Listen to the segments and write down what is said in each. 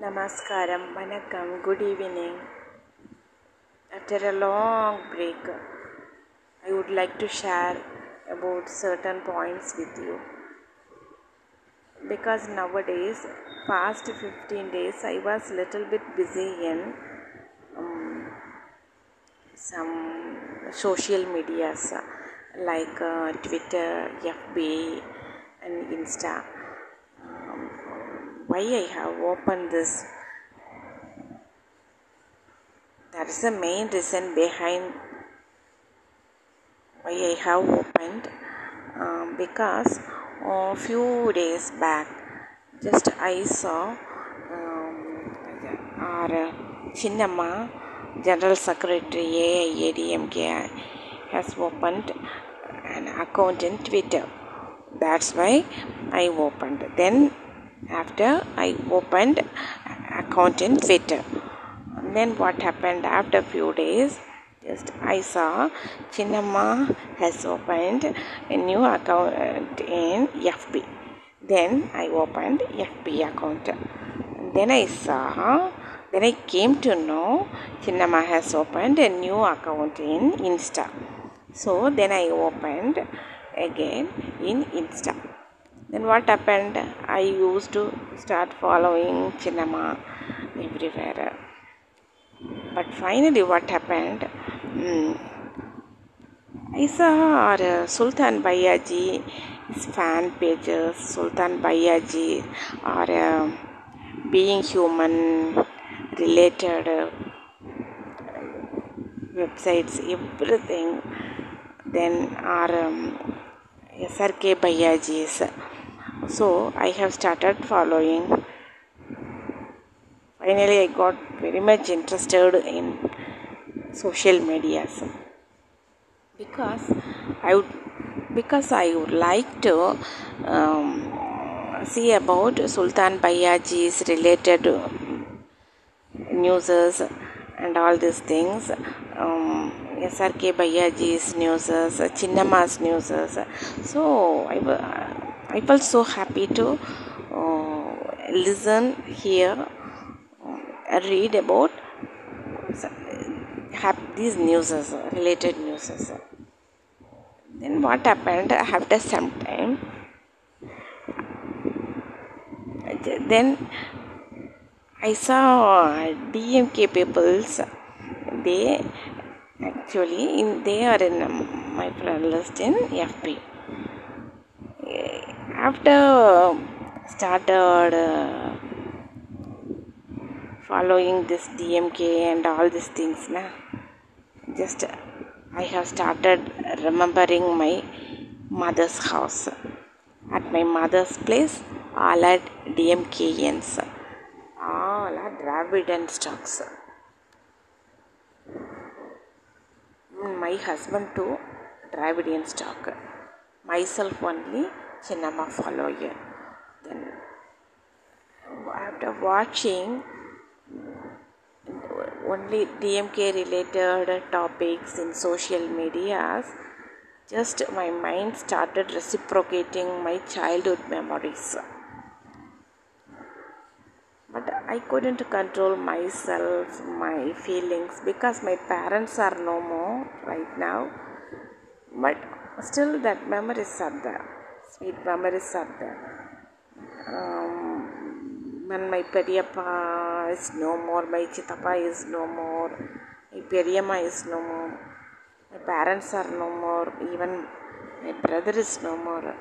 Namaskaram, Vanakkam, good evening. After a long break, I would like to share about certain points with you. Because nowadays, past 15 days, I was little bit busy in um, some social medias like uh, Twitter, FB, and Insta. Why I have opened this? That is the main reason behind why I have opened um, because a few days back, just I saw um, our Chinnamma, General Secretary AIADMK, has opened an account in Twitter. That's why I opened. Then after I opened account in Twitter. And then what happened after few days? Just I saw Chinnamma has opened a new account in FB. Then I opened FB account. And then I saw, then I came to know Chinnamma has opened a new account in Insta. So then I opened again in Insta. Then what happened? I used to start following cinema everywhere. But finally, what happened? Mm, I saw our Sultan Bayaji, his fan pages, Sultan Bayaji, or uh, being human related uh, websites, everything. Then our um, SRK Bayaji's. So I have started following. Finally, I got very much interested in social media because I would because I would like to um, see about Sultan Bayaji's related news and all these things. Um, SRK Bayaji's news, Chinnamma's news. So I, I felt so happy to uh, listen, hear, uh, read about these news, related news. Then what happened after some time? Then I saw DMK peoples. They actually in they are in my friend list in FB. After started uh, following this DMK and all these things, na, just I have started remembering my mother's house. At my mother's place, all are DMKians, all are Dravidian stocks. My husband too, Dravidian stock. Myself only, Chinnamma follower. Then after watching only DMK related topics in social medias, just my mind started reciprocating my childhood memories. But I couldn't control myself, my feelings because my parents are no more right now. But still, that memories are there, sweet memories are there. Um, when my Periyappa is no more, my Chitappa is no more, my Periyamma is no more, my parents are no more, even my brother is no more.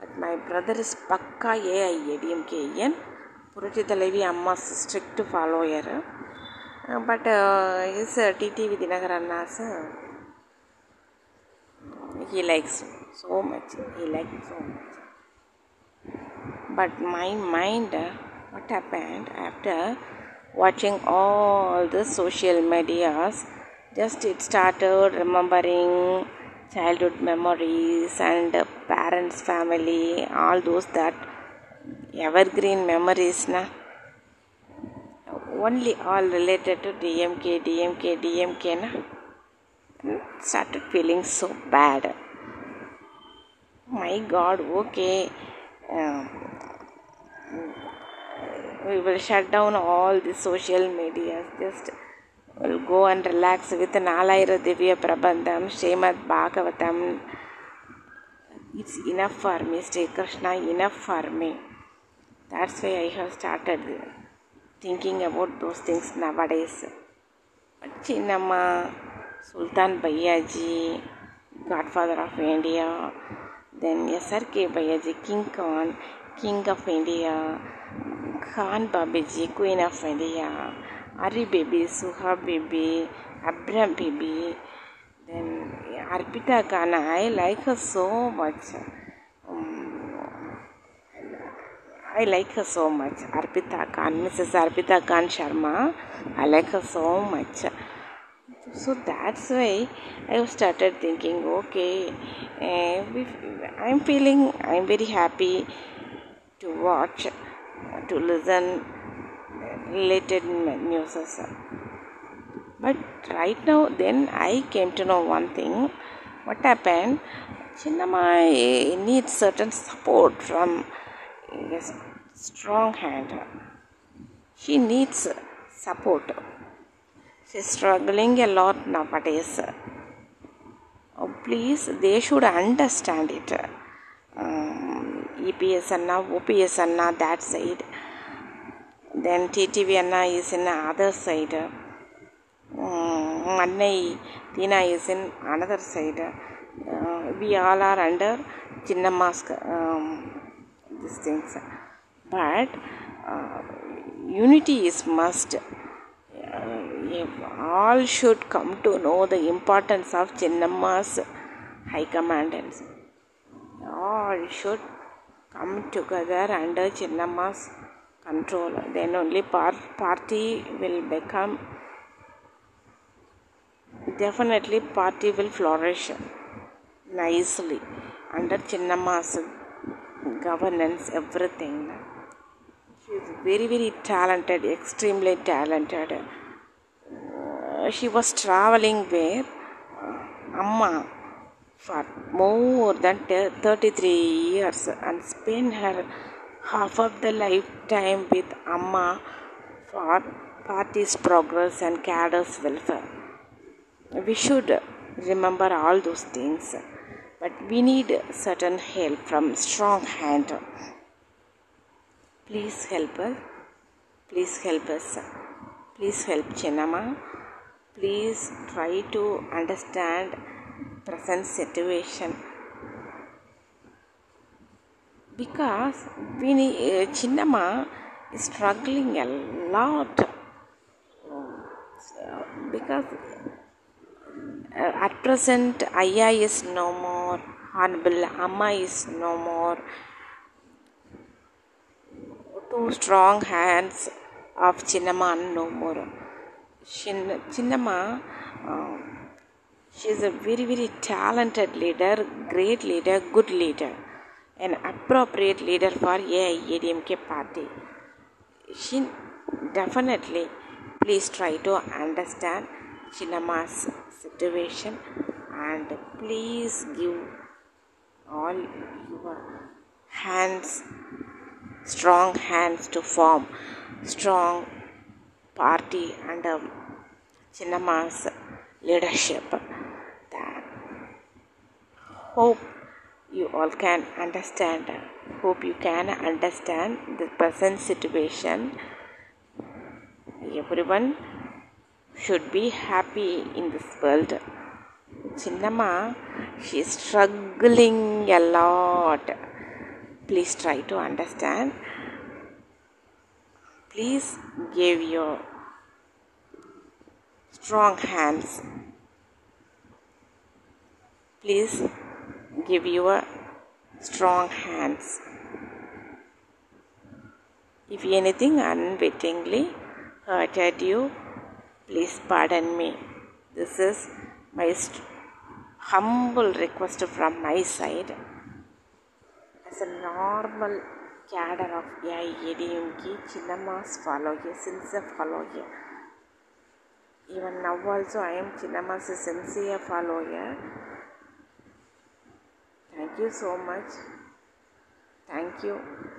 But my brother is Pakka AIADMKN, Puratchi Thalaivi Amma's strict follower. Uh, but uh, his uh, TTV Dhinakaranna's, he likes so much, he likes so much. But my mind, uh, what happened after watching all the social medias, just it started remembering childhood memories and parents, family, all those that evergreen memories, na. Only all related to DMK, DMK, DMK, na. Started feeling so bad. My God, okay. Um, we will shut down all the social media. Just will go and relax with Nalayira Divya Prabandham, Srimad Bhagavatam. It's enough for me, Sri Krishna, enough for me. That's why I have started thinking about those things nowadays. But Chinnamma, Sultan bhaiyaji ji godfather of India then S R K bhaiyaji king Khan? King of India Khan बाबीजी queen of India Ari baby Suha baby AbRam baby then Arpita Khan I like so much I like so much Arpita Khan Mrs Arpita Khan Sharma I like so much So that's why I started thinking, okay, uh, I'm feeling, I'm very happy to watch, to listen related news. But right now, then I came to know one thing. What happened? Chinnamma needs certain support from a strong hand. She needs support. She's struggling a lot nowadays. Oh, please, they should understand it. Um, EPS Anna, OPS Anna, that side. Then TTV Anna is in the other side. Um, Mannai Tina is in another side. Uh, we all are under Chinnamma's um, these things. But uh, unity is must. All should come to know the importance of Chinnamma's high commandants. All should come together under Chinnamma's control. Then only par- party will become definitely party will flourish nicely under Chinnamma's governance, everything. She is very, very talented, extremely talented. She was traveling where uh, Amma for more than 33 years and spent her half of the lifetime with Amma for party's progress and cadres welfare. We should remember all those things, but we need certain help from strong hand. Please help us. Please help us. Please help Chinnamma. Please try to understand present situation because we need, uh, Chinnamma is struggling a lot because uh, at present Aya is no more, Honorable Amma is no more. Two strong hands of Chinnamma no more. Chin- Chinnamma, uh, she is a very very talented leader, great leader, good leader, an appropriate leader for AIADMK party. She definitely please try to understand Chinnamma's situation and please give all your hands strong hands to form strong party under Chinnamma's leadership that hope you all can understand hope you can understand the present situation everyone should be happy in this world. Chinnamma, she is struggling a lot. Please try to understand. Please give your strong hands. Please give your strong hands. If anything unwittingly hurted you, please pardon me. This is my humble request from my side. As a normal cadre of AIADMK, Chinnamma's follower, sincere follower. Even now also I am Chinnamma's sincere follower. Thank you so much. Thank you.